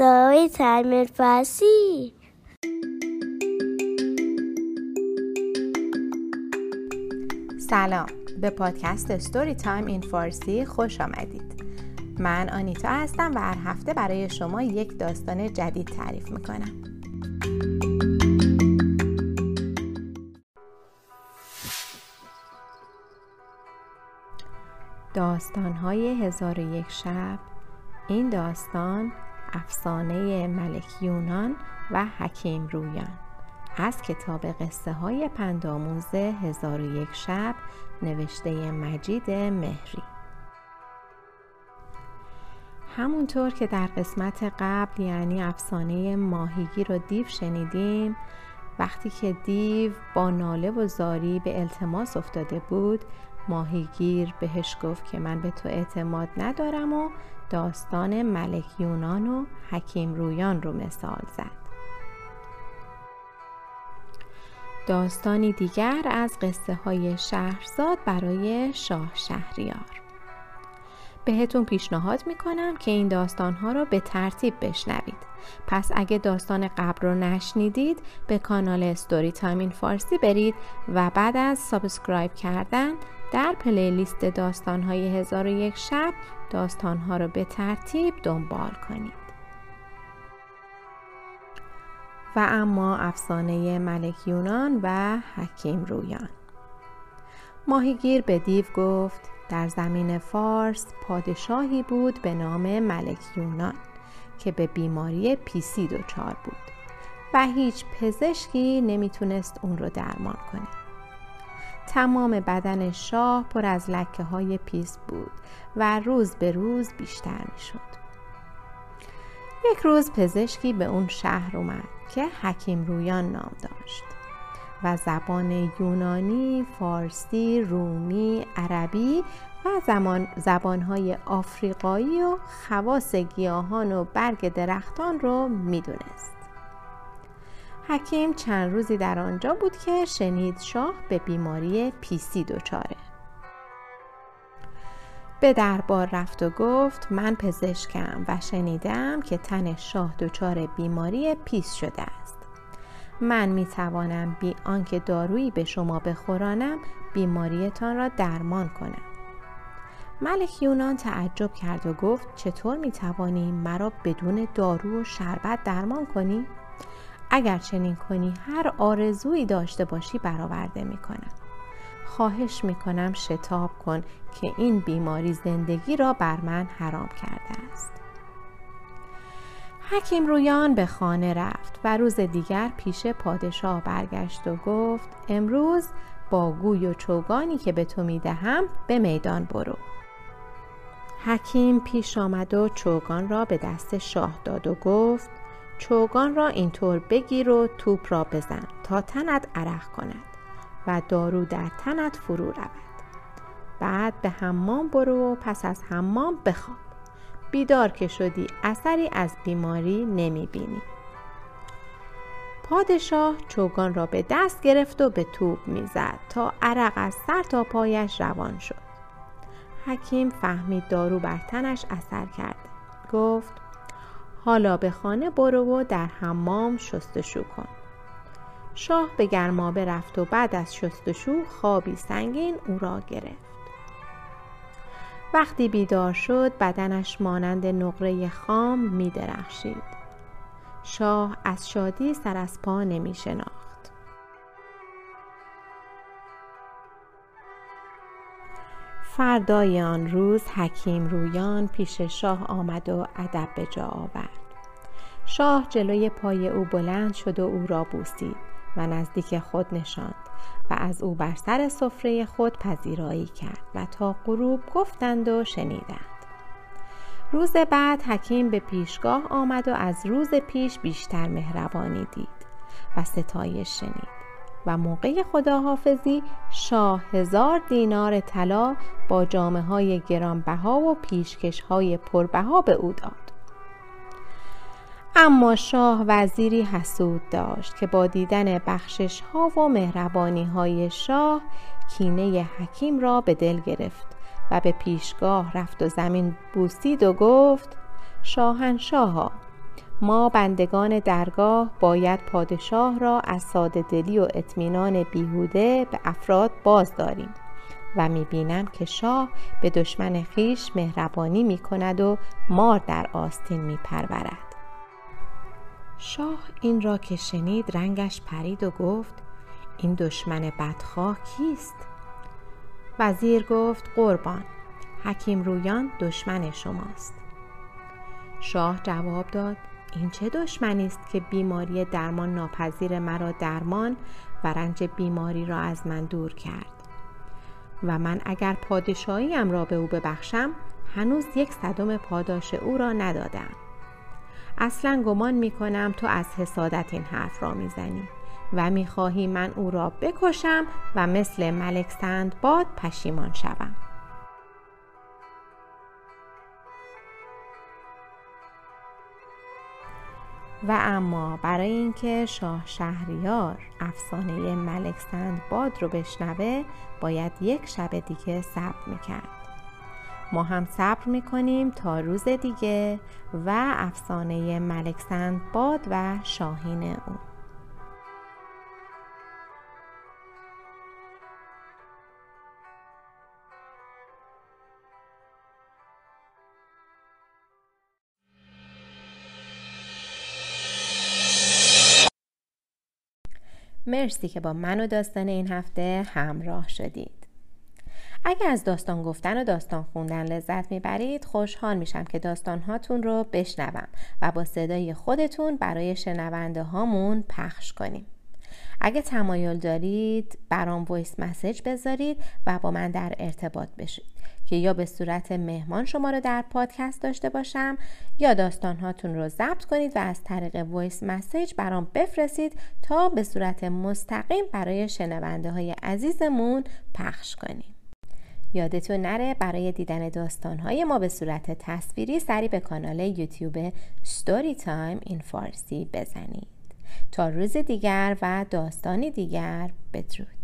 Time فارسی سلام. به پادکست ستوری تایم این فارسی خوش آمدید. من آنیتا هستم و هر هفته برای شما یک داستان جدید تعریف می‌کنم. داستانهای هزار و یک شب. این داستان افسانه ملک یونان و حکیم رویان. از کتاب قصه های پنداموز هزار یک شب نوشته مجید مهری. همونطور که در قسمت قبل یعنی افسانه ماهیگیر و دیو شنیدیم وقتی که دیو با ناله و زاری به التماس افتاده بود ماهیگیر بهش گفت که من به تو اعتماد ندارم و داستان ملک یونان و حکیم رویان رو مثال زد. داستانی دیگر از قصه های شهرزاد برای شاه شهریار. بهتون پیشنهاد می‌کنم که این داستان ها رو به ترتیب بشنوید. پس اگه داستان قبل رو نشنیدید به کانال استوری تایم این فارسی برید و بعد از subscribe کردن در playlist داستان های هزار و یک شب داستان ها رو به ترتیب دنبال کنید. و اما افسانه ملک یونان و حکیم رویان. ماهیگیر به دیو گفت در زمین فارس پادشاهی بود به نام ملک یونان که به بیماری پیسی دچار بود و هیچ پزشکی نمی‌تونست اون رو درمان کنه. تمام بدن شاه پر از لکه های پیس بود و روز به روز بیشتر می شد. یک روز پزشکی به اون شهر اومد که حکیم رویان نام داشت و زبان یونانی، فارسی، رومی، عربی و زمان زبانهای آفریقایی و خواص گیاهان و برگ درختان رو می‌دونست. حکیم چند روزی در آنجا بود که شنید شاه به بیماری پیسی دچاره. به دربار رفت و گفت من پزشکم و شنیدم که تن شاه دچار بیماری پیس شده است من می توانم بی آنکه دارویی به شما بخورانم بیماریتان را درمان کنم ملک یونان تعجب کرد و گفت چطور می توانی مرا بدون دارو و شربت درمان کنی؟ اگر چنین کنی هر آرزویی داشته باشی برآورده می کنم خواهش می کنم شتاب کن که این بیماری زندگی را بر من حرام کرده است. حکیم رویان به خانه رفت و روز دیگر پیش پادشاه برگشت و گفت امروز با گوی و چوگانی که به تو می دهم به میدان برو. حکیم پیش آمد و چوگان را به دست شاه داد و گفت چوگان را اینطور بگیر و توپ را بزن تا تنت عرق کند و دارو در تنت فرو رود. بعد به حمام برو و پس از حمام بخواب. بیدار که شدی اثری از بیماری نمی بینی. پادشاه چوگان را به دست گرفت و به توپ می‌زد تا عرق از سر تا پایش روان شد. حکیم فهمید دارو بر تنش اثر کرده. گفت حالا به خانه برو و در حمام شستشو کن شاه به گرمابه رفت و بعد از شستشو خوابی سنگین او را گرفت وقتی بیدار شد بدنش مانند نقره خام می درخشید. شاه از شادی سر از پا نمی شناخت. فردای آن روز حکیم رویان پیش شاه آمد و ادب به جا آورد. شاه جلوی پای او بلند شد و او را بوسید و نزدیک خود نشاند و از او بر سر سفره خود پذیرایی کرد و تا غروب گفتند و شنیدند روز بعد حکیم به پیشگاه آمد و از روز پیش بیشتر مهربانی دید و ستایش شنید و موقع خداحافظی شاه هزار دینار طلا با جامعه های گرانبها و پیشکش های پربها به او داد. اما شاه وزیری حسود داشت که با دیدن بخشش ها و مهربانی های شاه کینه حکیم را به دل گرفت و به پیشگاه رفت و زمین بوسید و گفت شاهنشاها ما بندگان درگاه باید پادشاه را از ساده دلی و اطمینان بیهوده به افراد باز داریم و می‌بینم که شاه به دشمن خیش مهربانی می‌کند و مار در آستین میپرورد شاه این را که شنید رنگش پرید و گفت این دشمن بدخواه کیست؟ وزیر گفت قربان حکیم رویان دشمن شماست شاه جواب داد این چه دشمنی است که بیماری درمان ناپذیر مرا درمان و رنج بیماری را از من دور کرد؟ و من اگر پادشاهیم را به او ببخشم هنوز یک صدم پاداش او را ندادم. اصلا گمان می کنم تو از حسادت این حرف را می‌زنی و می‌خواهی من او را بکشم و مثل ملک باد پشیمان شوم. و اما برای اینکه شاه شهریار افسانه ملک باد رو بشنوه باید یک شب دیگه صبر می‌کرد. ما هم صبر می‌کنیم تا روز دیگه و افسانه ملک باد و شاهین او مرسی که با من و داستان این هفته همراه شدید. اگر از داستان گفتن و داستان خوندن لذت می‌برید خوشحال میشم که داستان هاتون رو بشنوم و با صدای خودتون برای شنونده هامون پخش کنیم. اگه تمایل دارید برام voice message بذارید و با من در ارتباط بشید. که یا به صورت مهمان شما رو در پادکست داشته باشم یا داستان هاتون رو ضبط کنید و از طریق voice message برام بفرستید تا به صورت مستقیم برای شنونده های عزیزمون پخش کنیم یادتون نره برای دیدن داستانهای ما به صورت تصویری سری به کانال یوتیوب ستوری تایم این فارسی بزنید. تا روز دیگر و داستانی دیگر بدرود.